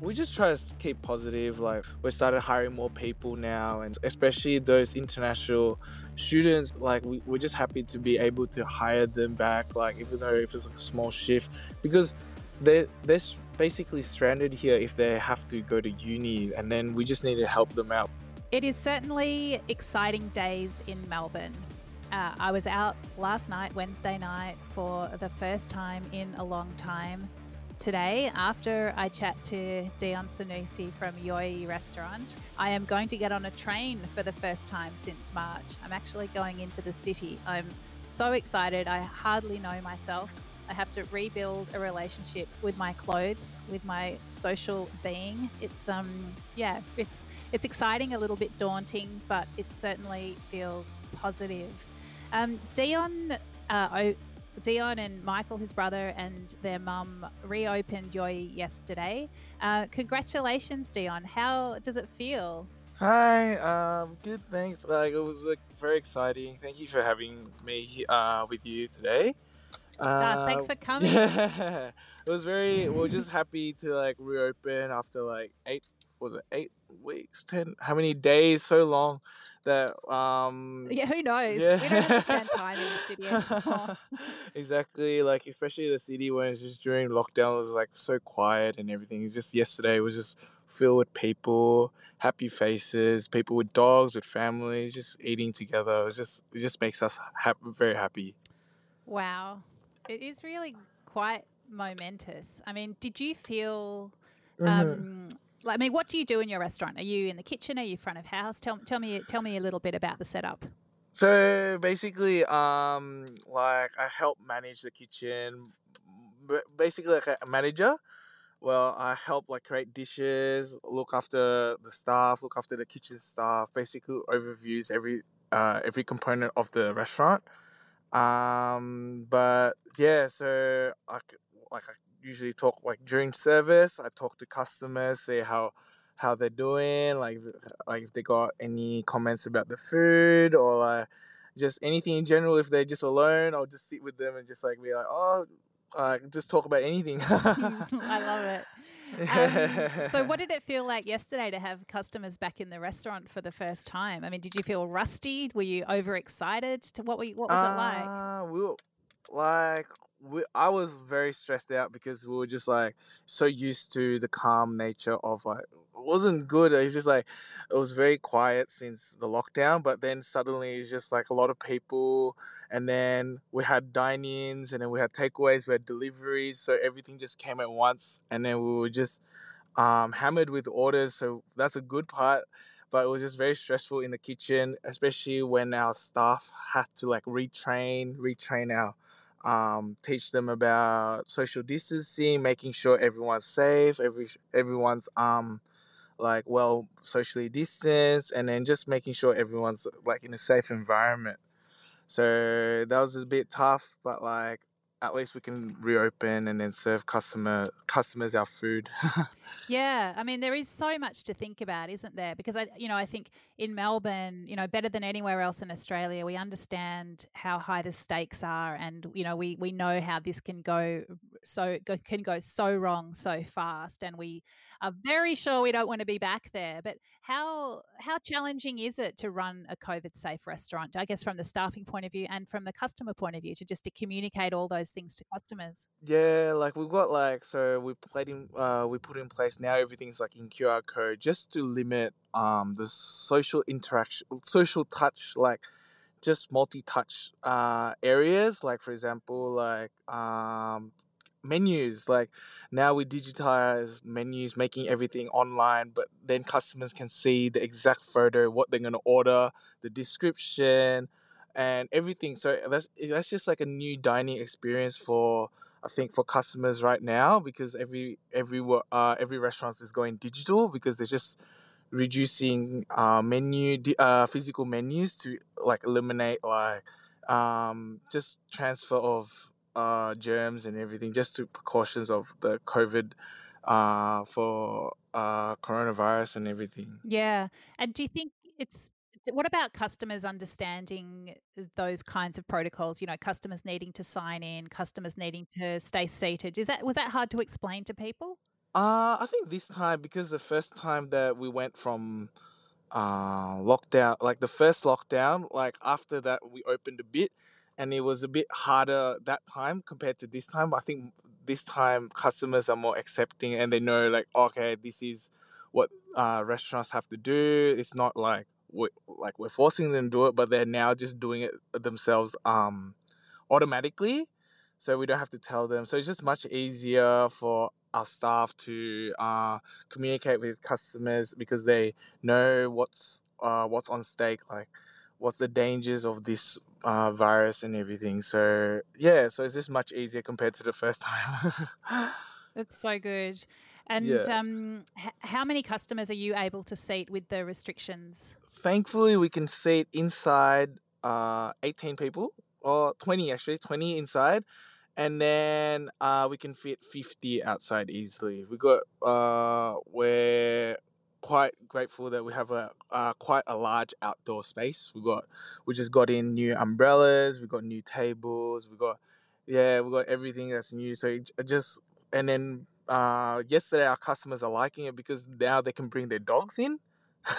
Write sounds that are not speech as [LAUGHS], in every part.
we just try to keep positive. Like we started hiring more people now, and especially those international students. Like we, we're just happy to be able to hire them back. Like even though if it's a small shift, because they they're basically stranded here if they have to go to uni, and then we just need to help them out. It is certainly exciting days in Melbourne. Uh, I was out last night, Wednesday night, for the first time in a long time. Today, after I chat to Dion Sanusi from Yoi Restaurant, I am going to get on a train for the first time since March. I'm actually going into the city. I'm so excited. I hardly know myself. I have to rebuild a relationship with my clothes, with my social being. It's um yeah, it's it's exciting, a little bit daunting, but it certainly feels positive. Um, Dion, uh, Dion and Michael, his brother, and their mum reopened Yoi yesterday. Uh, congratulations, Dion. How does it feel? Hi, um, good. Thanks. Like it was like very exciting. Thank you for having me uh with you today. Uh, thanks for coming. yeah, [LAUGHS] it was very. We're just happy to like reopen after like eight. Was it eight weeks? Ten? How many days? So long that um. Yeah, who knows? Yeah. We don't understand time in the [LAUGHS] city anymore. [LAUGHS] exactly. Like especially the city when it's just during lockdown, it was like so quiet and everything. It's just yesterday was just filled with people, happy faces, people with dogs, with families, just eating together. It was just it just makes us hap- very happy. Wow. It is really quite momentous. I mean, did you feel Mhm. um like I mean, what do you do in your restaurant? Are you in the kitchen? Are you front of house? Tell tell me tell me a little bit about the setup. So basically, um, like I help manage the kitchen, basically like a manager. Well, I help like create dishes, look after the staff, look after the kitchen staff. Basically, overviews every uh every component of the restaurant. Um, but yeah, so I like I usually talk like during service. I talk to customers, say how how they're doing, like like if they got any comments about the food or like just anything in general. If they're just alone, I'll just sit with them and just like be like, oh, uh, just talk about anything. [LAUGHS] [LAUGHS] I love it. Um, so, what [LAUGHS] did it feel like yesterday to have customers back in the restaurant for the first time? I mean, did you feel rusty? Were you overexcited? To what were you, what was it like? Uh, we were, like we, I was very stressed out because we were just like so used to the calm nature of like it wasn't good. It's just like it was very quiet since the lockdown, but then suddenly it's just like a lot of people, and then we had dine-ins, and then we had takeaways, we had deliveries, so everything just came at once, and then we were just um, hammered with orders. So that's a good part. But it was just very stressful in the kitchen, especially when our staff had to like retrain, retrain our, um, teach them about social distancing, making sure everyone's safe, every everyone's um like well socially distanced, and then just making sure everyone's like in a safe environment. So that was a bit tough, but like at least we can reopen and then serve customer customers our food. [LAUGHS] Yeah, I mean, there is so much to think about, isn't there? Because I, you know, I think in Melbourne, you know, better than anywhere else in Australia, we understand how high the stakes are, and you know, we we know how this can go so go, can go so wrong so fast, and we are very sure we don't want to be back there. But how how challenging is it to run a COVID safe restaurant? I guess from the staffing point of view and from the customer point of view, to just to communicate all those things to customers. Yeah, like we've got like so we played in uh we put in place now everything's like in QR code just to limit um the social interaction social touch like just multi-touch uh areas like for example like um menus like now we digitize menus making everything online but then customers can see the exact photo what they're going to order the description and everything. So that's that's just like a new dining experience for I think for customers right now because every every uh every restaurant is going digital because they're just reducing uh menu uh physical menus to like eliminate like um just transfer of uh germs and everything just to precautions of the COVID uh for uh coronavirus and everything. Yeah. And do you think it's what about customers understanding those kinds of protocols? You know, customers needing to sign in, customers needing to stay seated. Is that was that hard to explain to people? Uh, I think this time because the first time that we went from uh lockdown, like the first lockdown, like after that we opened a bit, and it was a bit harder that time compared to this time. I think this time customers are more accepting and they know like okay, this is what uh restaurants have to do. It's not like we like we're forcing them to do it, but they're now just doing it themselves um automatically, so we don't have to tell them. So it's just much easier for our staff to uh, communicate with customers because they know what's uh, what's on stake, like what's the dangers of this uh, virus and everything. So yeah, so it's just much easier compared to the first [LAUGHS] time. That's so good. And yeah. um, h- how many customers are you able to seat with the restrictions? Thankfully, we can seat inside uh, 18 people or 20 actually, 20 inside and then uh, we can fit 50 outside easily. We got uh, we're quite grateful that we have a uh, quite a large outdoor space. We got we just got in new umbrellas. We got new tables. We got yeah, we got everything that's new. So it just and then uh, yesterday our customers are liking it because now they can bring their dogs in.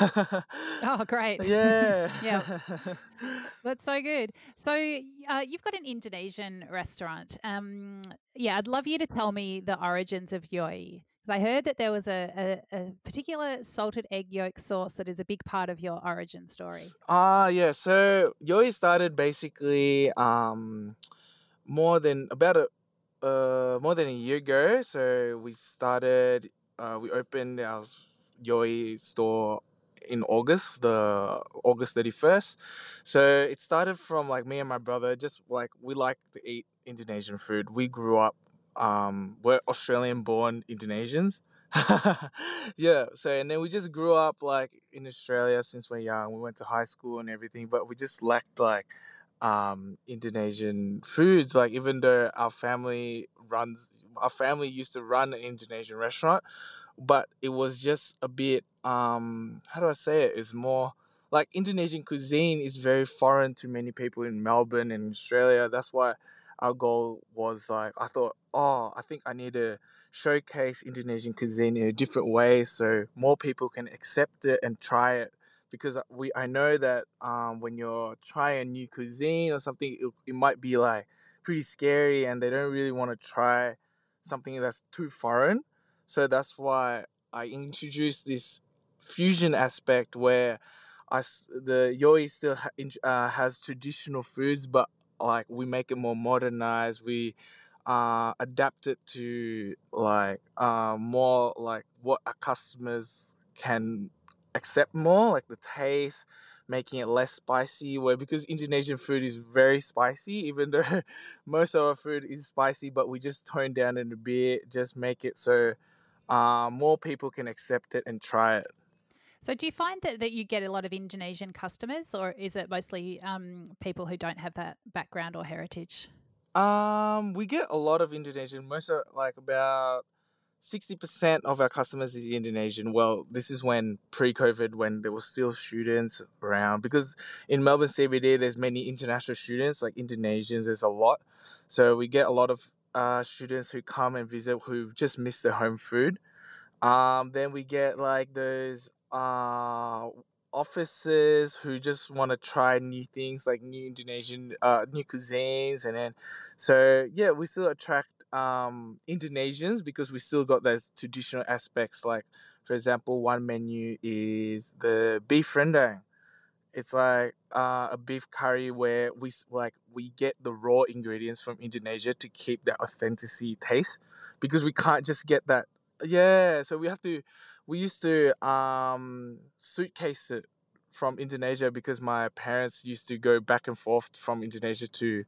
Oh, great. [LAUGHS] [LAUGHS] yeah. Yeah. [LAUGHS] That's so good. So, uh, you've got an Indonesian restaurant. Um, yeah, I'd love you to tell me the origins of Yoi. Because I heard that there was a, a, a particular salted egg yolk sauce that is a big part of your origin story. Ah, yeah. So Yoi started basically um more than about a uh more than a year ago. So we started uh we opened our Yoi store in August, the August 31st. So it started from like me and my brother, just like we like to eat Indonesian food. We grew up, um, we're Australian born Indonesians. [LAUGHS] yeah, so and then we just grew up like in Australia since we're young. We went to high school and everything, but we just lacked like um Indonesian foods. Like even though our family runs our family used to run an Indonesian restaurant, but it was just a bit um how do I say it? It's more like Indonesian cuisine is very foreign to many people in Melbourne and Australia. That's why our goal was like I thought, oh, I think I need to showcase Indonesian cuisine in a different way so more people can accept it and try it because we I know that um, when you're trying a new cuisine or something, it, it might be like pretty scary and they don't really want to try something that's too foreign. So that's why I introduced this fusion aspect where I the Yoi still ha, uh, has traditional foods, but like we make it more modernized. We uh, adapt it to like uh, more like what our customers can accept more, like the taste, making it less spicy. Where because Indonesian food is very spicy, even [LAUGHS] though most of our food is spicy, but we just tone down it a bit, just make it so uh, more people can accept it and try it. So, do you find that, that you get a lot of Indonesian customers, or is it mostly um, people who don't have that background or heritage? Um, we get a lot of Indonesian. Most of like about sixty percent of our customers is Indonesian. Well, this is when pre-COVID, when there were still students around, because in Melbourne CBD, there's many international students, like Indonesians. There's a lot, so we get a lot of uh, students who come and visit who just miss their home food. Um, then we get like those uh, officers who just want to try new things like new Indonesian uh, new cuisines, and then so yeah, we still attract um, Indonesians because we still got those traditional aspects. Like for example, one menu is the beef rendang it's like uh, a beef curry where we like we get the raw ingredients from Indonesia to keep that authenticity taste because we can't just get that. Yeah, so we have to. We used to um, suitcase it from Indonesia because my parents used to go back and forth from Indonesia to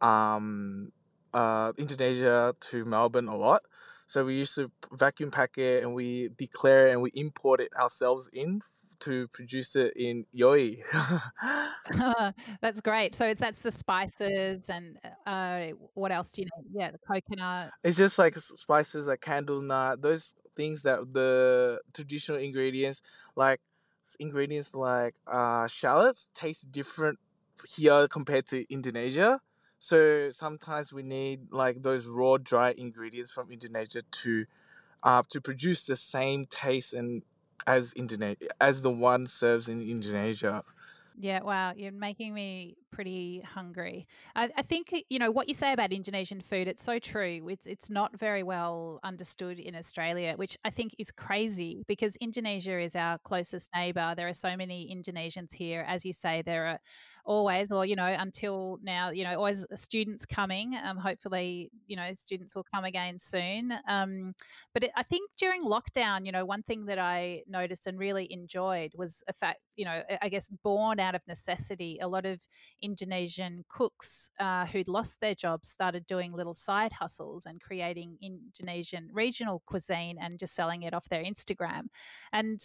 um, uh, Indonesia to Melbourne a lot. So we used to vacuum pack it and we declare it and we import it ourselves in to produce it in Yoi. [LAUGHS] [LAUGHS] that's great. So it's that's the spices and uh, what else do you know? Yeah, the coconut. It's just like spices like candle nut, those things that the traditional ingredients like ingredients like uh, shallots taste different here compared to Indonesia. So sometimes we need like those raw dry ingredients from Indonesia to uh, to produce the same taste and as Indonesia as the one serves in Indonesia. Yeah, wow, you're making me pretty hungry. I, I think you know what you say about Indonesian food. It's so true. It's it's not very well understood in Australia, which I think is crazy because Indonesia is our closest neighbor. There are so many Indonesians here, as you say. There are always, or you know, until now, you know, always students coming. Um, hopefully, you know, students will come again soon. Um, but it, I think during lockdown, you know, one thing that I noticed and really enjoyed was a fact, you know, I guess born out of necessity. A lot of Indonesian cooks uh, who'd lost their jobs started doing little side hustles and creating Indonesian regional cuisine and just selling it off their Instagram. And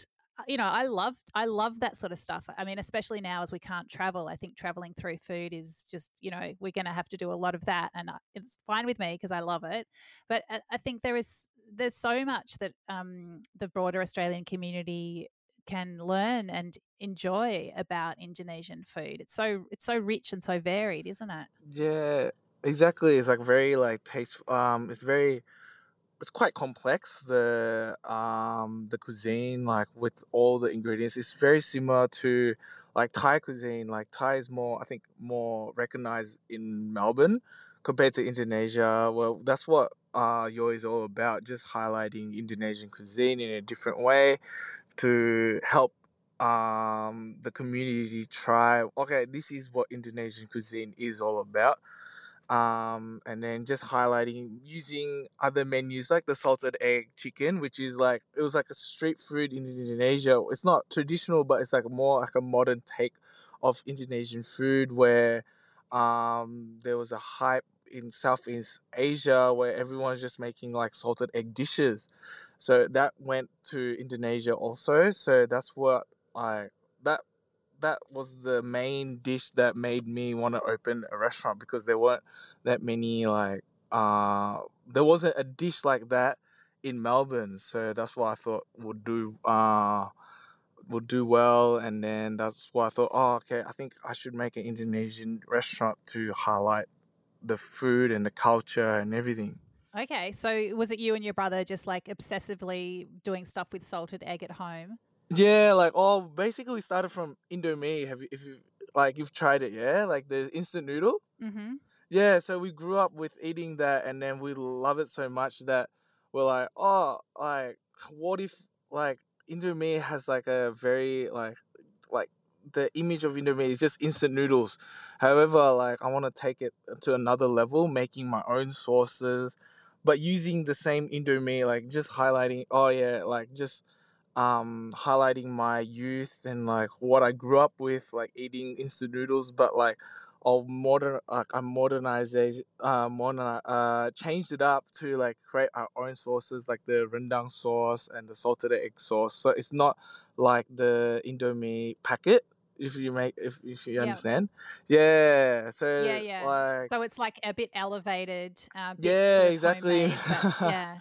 you know, I love I love that sort of stuff. I mean, especially now as we can't travel, I think traveling through food is just you know we're going to have to do a lot of that, and it's fine with me because I love it. But I, I, think there is there's so much that um, the broader Australian community can learn and enjoy about Indonesian food. It's so it's so rich and so varied, isn't it? Yeah, exactly. It's like very like taste. Um, it's very it's quite complex. The um the cuisine, like with all the ingredients, it's very similar to like Thai cuisine. Like Thai is more, I think, more recognized in Melbourne compared to Indonesia. Well, that's what uh Yoi is all about, just highlighting Indonesian cuisine in a different way to help um the community try. Okay, this is what Indonesian cuisine is all about um, and then just highlighting using other menus like the salted egg chicken, which is like it was like a street food in Indonesia. It's not traditional, but it's like more like a modern take of Indonesian food where um, there was a hype in Southeast Asia where everyone's just making like salted egg dishes. So that went to Indonesia also. So that's what I that that was the main dish that made me want to open a restaurant because there weren't that many like uh there wasn't a dish like that in Melbourne so that's why I thought would do uh would do well and then that's why I thought oh okay I think I should make an Indonesian restaurant to highlight the food and the culture and everything. Okay, so was it you and your brother just like obsessively doing stuff with salted egg at home? Yeah, like oh, basically we started from Indomie. Have you if you like you've tried it? Yeah, like the instant noodle. Mm-hmm. Yeah, so we grew up with eating that, and then we love it so much that we're like, oh, like what if like Indomie has like a very like like the image of Indomie is just instant noodles. However, like I want to take it to another level, making my own sauces, but using the same Indomie, like just highlighting. Oh yeah, like just um, highlighting my youth and like what I grew up with, like eating instant noodles, but like I'll modern like I modernized it, uh, modern uh, changed it up to like create our own sauces, like the rendang sauce and the salted egg sauce. So it's not like the Indomie packet. If you make, if, if you understand, yeah. So yeah, yeah. Like, so it's like a bit elevated. Uh, yeah, exactly. Homemade, [LAUGHS] yeah.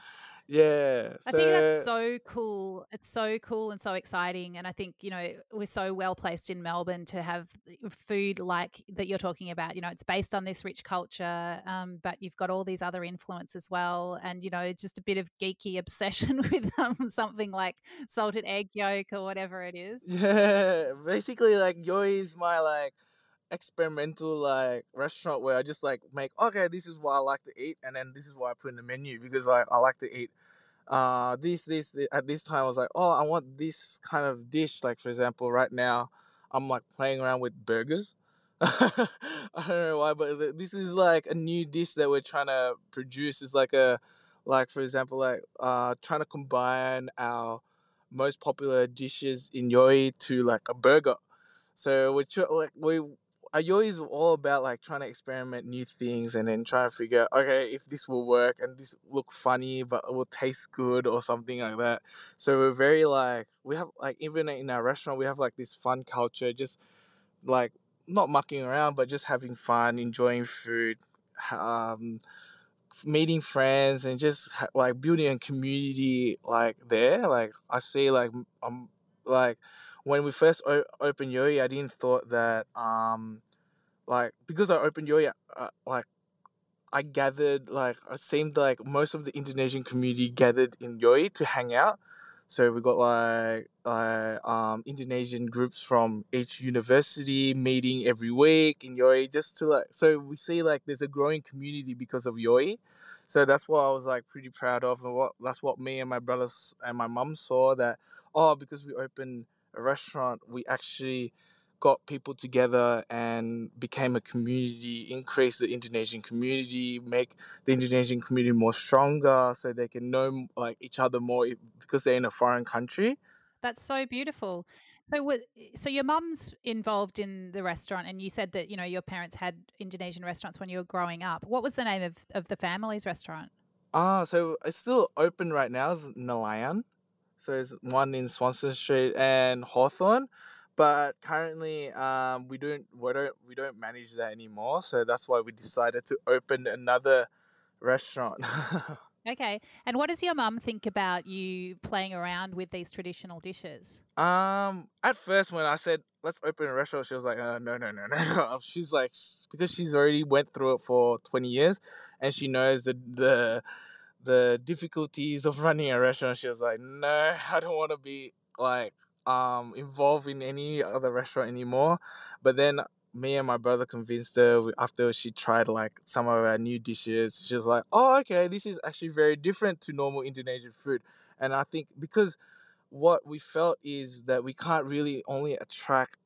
Yeah. I think that's so cool. It's so cool and so exciting. And I think, you know, we're so well placed in Melbourne to have food like that you're talking about. You know, it's based on this rich culture, um, but you've got all these other influences as well. And, you know, just a bit of geeky obsession [LAUGHS] with um, something like salted egg yolk or whatever it is. Yeah. Basically, like, Yoi is my, like, experimental like restaurant where I just like make okay this is what I like to eat and then this is what I put in the menu because like I like to eat uh this, this this at this time I was like oh I want this kind of dish. Like for example right now I'm like playing around with burgers. [LAUGHS] I don't know why but this is like a new dish that we're trying to produce. Is like a like for example like uh trying to combine our most popular dishes in Yoi to like a burger. So we're like we Ayo always all about like trying to experiment new things and then trying to figure out, okay, if this will work and this look funny but it will taste good or something like that. So we're very like we have like even in our restaurant we have like this fun culture, just like not mucking around but just having fun, enjoying food, um, meeting friends and just like building a community like there. Like I see like I'm like when we first o- opened Yoi, I didn't thought that um like because I opened Yoi, uh, like I gathered like it seemed like most of the Indonesian community gathered in Yoi to hang out. So we got like like um Indonesian groups from each university meeting every week in Yoi just to like so we see like there's a growing community because of Yoi. So that's what I was like pretty proud of and what that's what me and my brothers and my mum saw that oh because we opened restaurant we actually got people together and became a community, increase the Indonesian community, make the Indonesian community more stronger so they can know like each other more because they're in a foreign country. That's so beautiful. So, so your mum's involved in the restaurant, and you said that you know your parents had Indonesian restaurants when you were growing up. What was the name of, of the family's restaurant? Ah, so it's still open right now. It's Nelayan. So there's one in Swanston Street and Hawthorn but currently um, we don't we don't we don't manage that anymore. So that's why we decided to open another restaurant. [LAUGHS] Okay and what does your mum think about you playing around with these traditional dishes? Um at first when i said let's open a restaurant she was like uh, no no no no. [LAUGHS] She's like because she's already went through it for 20 years and she knows the the the difficulties of running a restaurant she was like no [LAUGHS] i don't want to be like um involved in any other restaurant anymore. But then me and my brother convinced her after she tried like some of our new dishes. She was like, "Oh, okay, this is actually very different to normal Indonesian food." And I think because what we felt is that we can't really only attract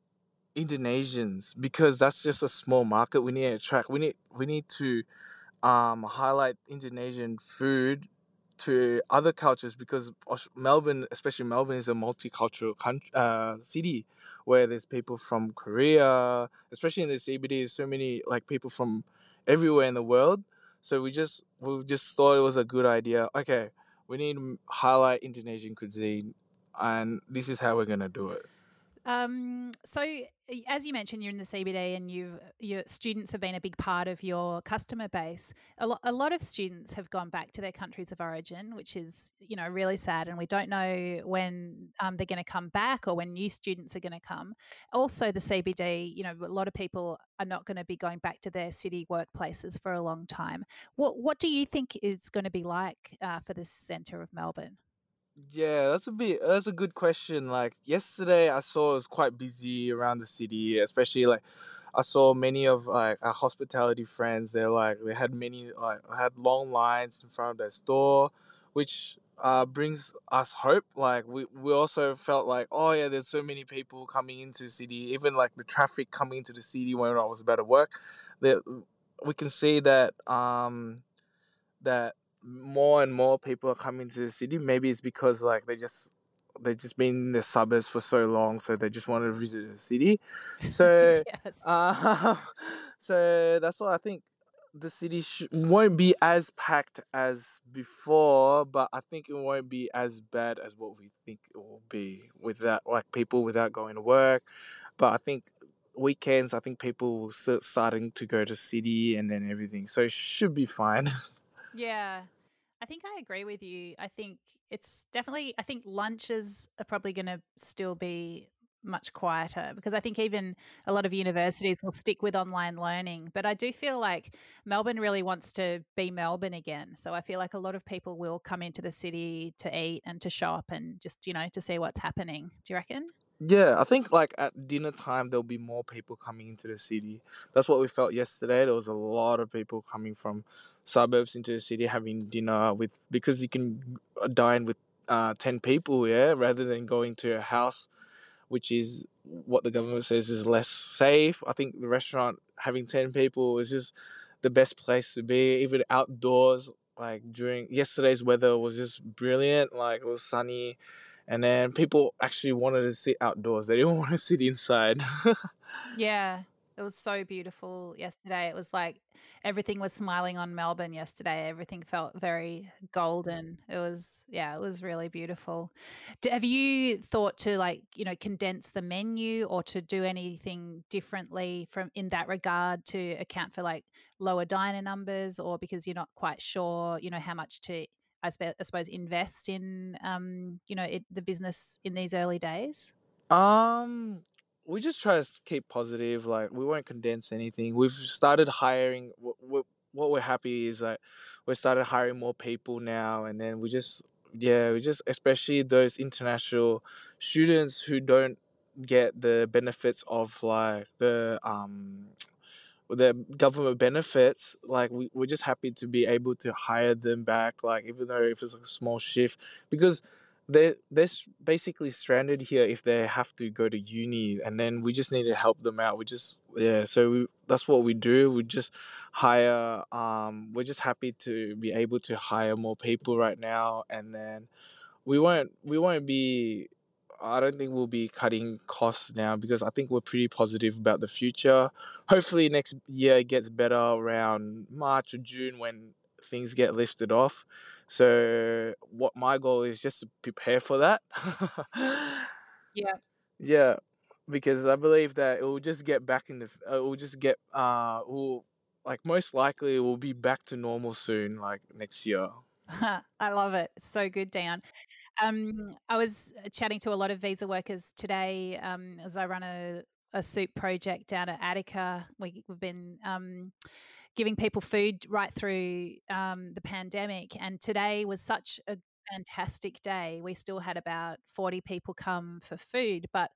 Indonesians because that's just a small market. We need to attract. We need we need to um, highlight Indonesian food to other cultures because Melbourne, especially Melbourne, is a multicultural country, uh, city where there's people from Korea, especially in the CBD, so many like people from everywhere in the world. So we just we just thought it was a good idea. Okay, we need to highlight Indonesian cuisine, and this is how we're gonna do it. Um, so, as you mentioned, you're in the CBD, and you your students have been a big part of your customer base. A lot, a lot of students have gone back to their countries of origin, which is you know really sad, and we don't know when um, they're going to come back or when new students are going to come. Also, the CBD, you know, a lot of people are not going to be going back to their city workplaces for a long time. What what do you think is going to be like uh, for this centre of Melbourne? Yeah, that's a bit that's a good question. Like yesterday I saw it was quite busy around the city, especially like I saw many of like our hospitality friends, they're like they had many like had long lines in front of their store, which uh brings us hope. Like we, we also felt like, oh yeah, there's so many people coming into the city, even like the traffic coming into the city when I was about to work. That we can see that um that more and more people are coming to the city. Maybe it's because like they just they've just been in the suburbs for so long, so they just want to visit the city. [LAUGHS] So, yes. uh, [LAUGHS] so that's why I think the city sh- won't be as packed as before, but I think it won't be as bad as what we think it will be with that, like people without going to work. But I think weekends, I think people will start starting to go to city and then everything, so it should be fine. [LAUGHS] Yeah. I think I agree with you. I think it's definitely, I think lunches are probably going to still be much quieter because I think even a lot of universities will stick with online learning. But I do feel like Melbourne really wants to be Melbourne again. So I feel like a lot of people will come into the city to eat and to shop and just, you know, to see what's happening. Do you reckon? Yeah, I think like at dinner time there'll be more people coming into the city. That's what we felt yesterday. There was a lot of people coming from suburbs into the city having dinner with because you can uh, dine with uh, 10 people, yeah, rather than going to a house which is what the government says is less safe. I think the restaurant having 10 people is just the best place to be, even outdoors. Like during yesterday's weather was just brilliant. Like it was sunny and then people actually wanted to sit outdoors. They didn't [LAUGHS] want to sit inside. yeah, it was so beautiful yesterday. It was like everything was smiling on Melbourne yesterday. Everything felt very golden. It was, yeah, it was really beautiful. have you thought to like, you know, condense the menu or to do anything differently from in that regard to account for like lower diner numbers or because you're not quite sure, you know, how much to I, spe- I suppose invest in um, you know it, the business in these early days? Um, we just try to keep positive. Like we won't condense anything. We've started hiring. We, what we're happy is that we started hiring more people now, and then we just yeah we just especially those international students who don't get the benefits of like the um the government benefits like we, we're just happy to be able to hire them back like even though if it's a small shift because they they're basically stranded here if they have to go to uni and then we just need to help them out we just yeah so we, that's what we do we just hire um we're just happy to be able to hire more people right now and then we won't we won't be I don't think we'll be cutting costs now because I think we're pretty positive about the future. Hopefully next year it gets better around March or June when things get lifted off. So what my goal is just to prepare for that. Yeah. [LAUGHS] yeah, because I believe that it will just get back in the uh, it will just get uh will like most likely it will be back to normal soon like next year. [LAUGHS] I love it. It's so good, Dan. Um, I was uh, chatting to a lot of visa workers today um, as I run a, a soup project down at Attica. We, we've been um, giving people food right through um, the pandemic, and today was such a fantastic day. We still had about 40 people come for food, but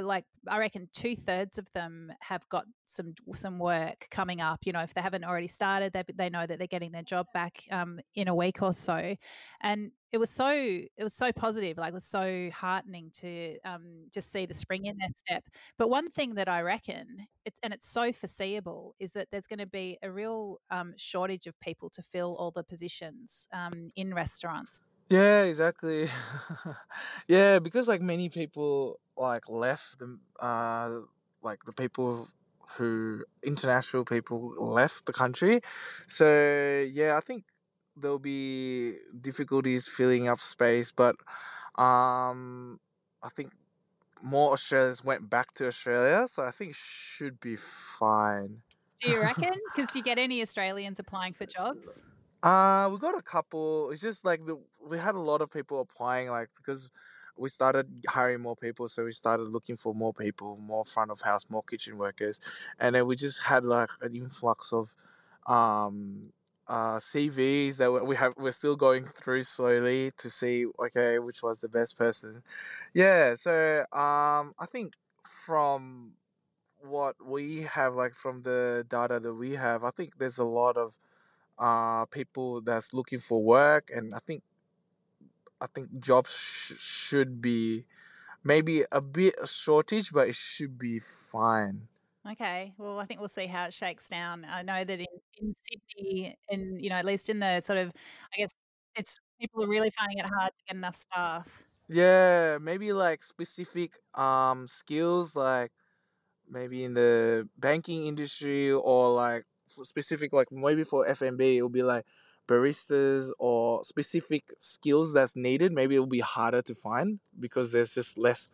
like I reckon two thirds of them have got some some work coming up. You know, if they haven't already started, they they know that they're getting their job back um, in a week or so, and it was so it was so positive. Like it was so heartening to um, just see the spring in their step. But one thing that I reckon, it's and it's so foreseeable, is that there's going to be a real um, shortage of people to fill all the positions um, in restaurants. Yeah, exactly. [LAUGHS] yeah, because like many people like left the uh like the people who international people left the country. So yeah, I think there'll be difficulties filling up space, but um I think more Australians went back to Australia, so I think it should be fine. Do you reckon? Because do you [LAUGHS] get any Australians applying for jobs? Uh, we got a couple. It's just like the we had a lot of people applying, like because we started hiring more people, so we started looking for more people, more front of house, more kitchen workers, and then we just had like an influx of um uh CVs that we have we're still going through slowly to see okay which was the best person. Yeah, so um I think from what we have like from the data that we have, I think there's a lot of uh people that's looking for work and i think i think jobs sh- should be maybe a bit a shortage but it should be fine Okay. Well, I think we'll see how it shakes down. I know that in, in Sydney, and you know, at least in the sort of, I guess it's people are really finding it hard to get enough staff. yeah maybe like specific um skills like maybe in the banking industry or like specific like maybe for F&B it'll be like baristas or specific skills that's needed maybe it'll be harder to find because there's just less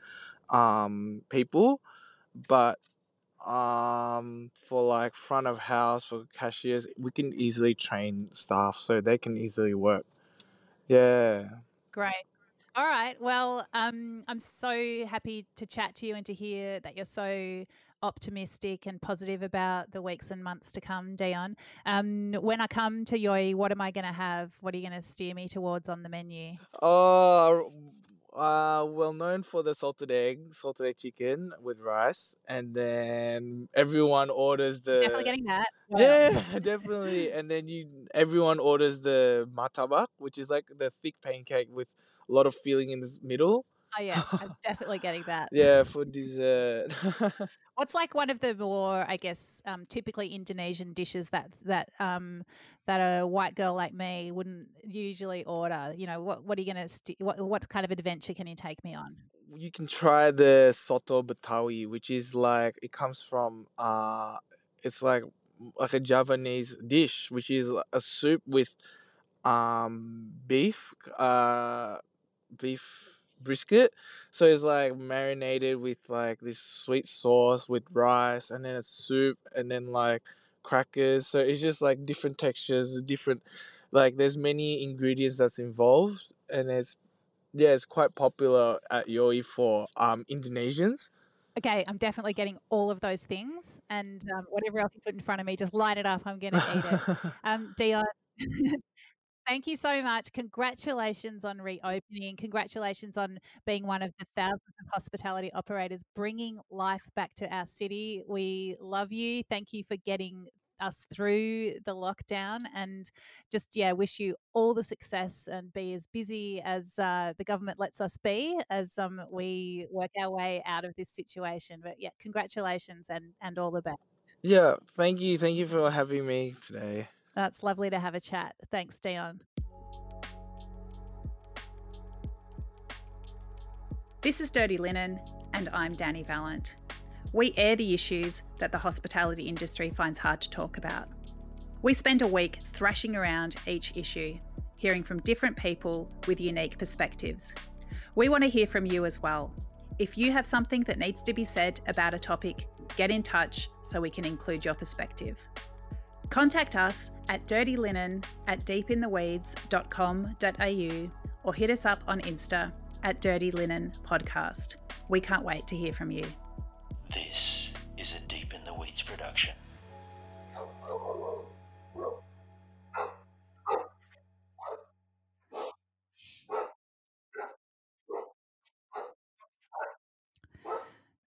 um people but um for like front of house for cashiers we can easily train staff so they can easily work yeah Great. All right. Well, um, I'm so happy to chat to you and to hear that you're so optimistic and positive about the weeks and months to come, Dion. Um, when I come to Yoi, what am I going to have? What are you going to steer me towards on the menu? uh uh well known for the salted egg salted egg chicken with rice and then everyone orders the Definitely getting that. Yeah [LAUGHS] definitely and then you everyone orders the martabak which is like the thick pancake with a lot of filling in the middle Oh, yeah, I'm definitely getting that. [LAUGHS] yeah for dessert [LAUGHS] What's like one of the more, I guess, um, typically Indonesian dishes that that um, that a white girl like me wouldn't usually order? You know, what what are you gonna st- what what kind of adventure can you take me on? you can try the soto betawi which is like it comes from uh it's like like a javanese dish which is a soup with um beef uh beef brisket so it's like marinated with like this sweet sauce with rice and then a soup and then like crackers so it's just like different textures different like there's many ingredients that's involved and it's yeah it's quite popular at yoi for um indonesians Okay, I'm definitely getting all of those things, and um, whatever else you put in front of me, just line it up. I'm going to eat it. [LAUGHS] Um, Dion, [LAUGHS] thank you so much. Congratulations on reopening. Congratulations on being one of the thousands of hospitality operators bringing life back to our city. We love you. Thank you for getting us through the lockdown and just yeah wish you all the success and be as busy as uh, the government lets us be as um, we work our way out of this situation but yeah congratulations and and all the best yeah thank you thank you for having me today that's lovely to have a chat thanks dion this is dirty linen and i'm dani valent we air the issues that the hospitality industry finds hard to talk about. We spend a week thrashing around each issue, hearing from different people with unique perspectives. We want to hear from you as well. If you have something that needs to be said about a topic, get in touch so we can include your perspective. Contact us at dirtylinen at deepintheweeds.com.au or hit us up on Insta at Dirty Linen Podcast. We can't wait to hear from you. This is a Deep in the Weeds production.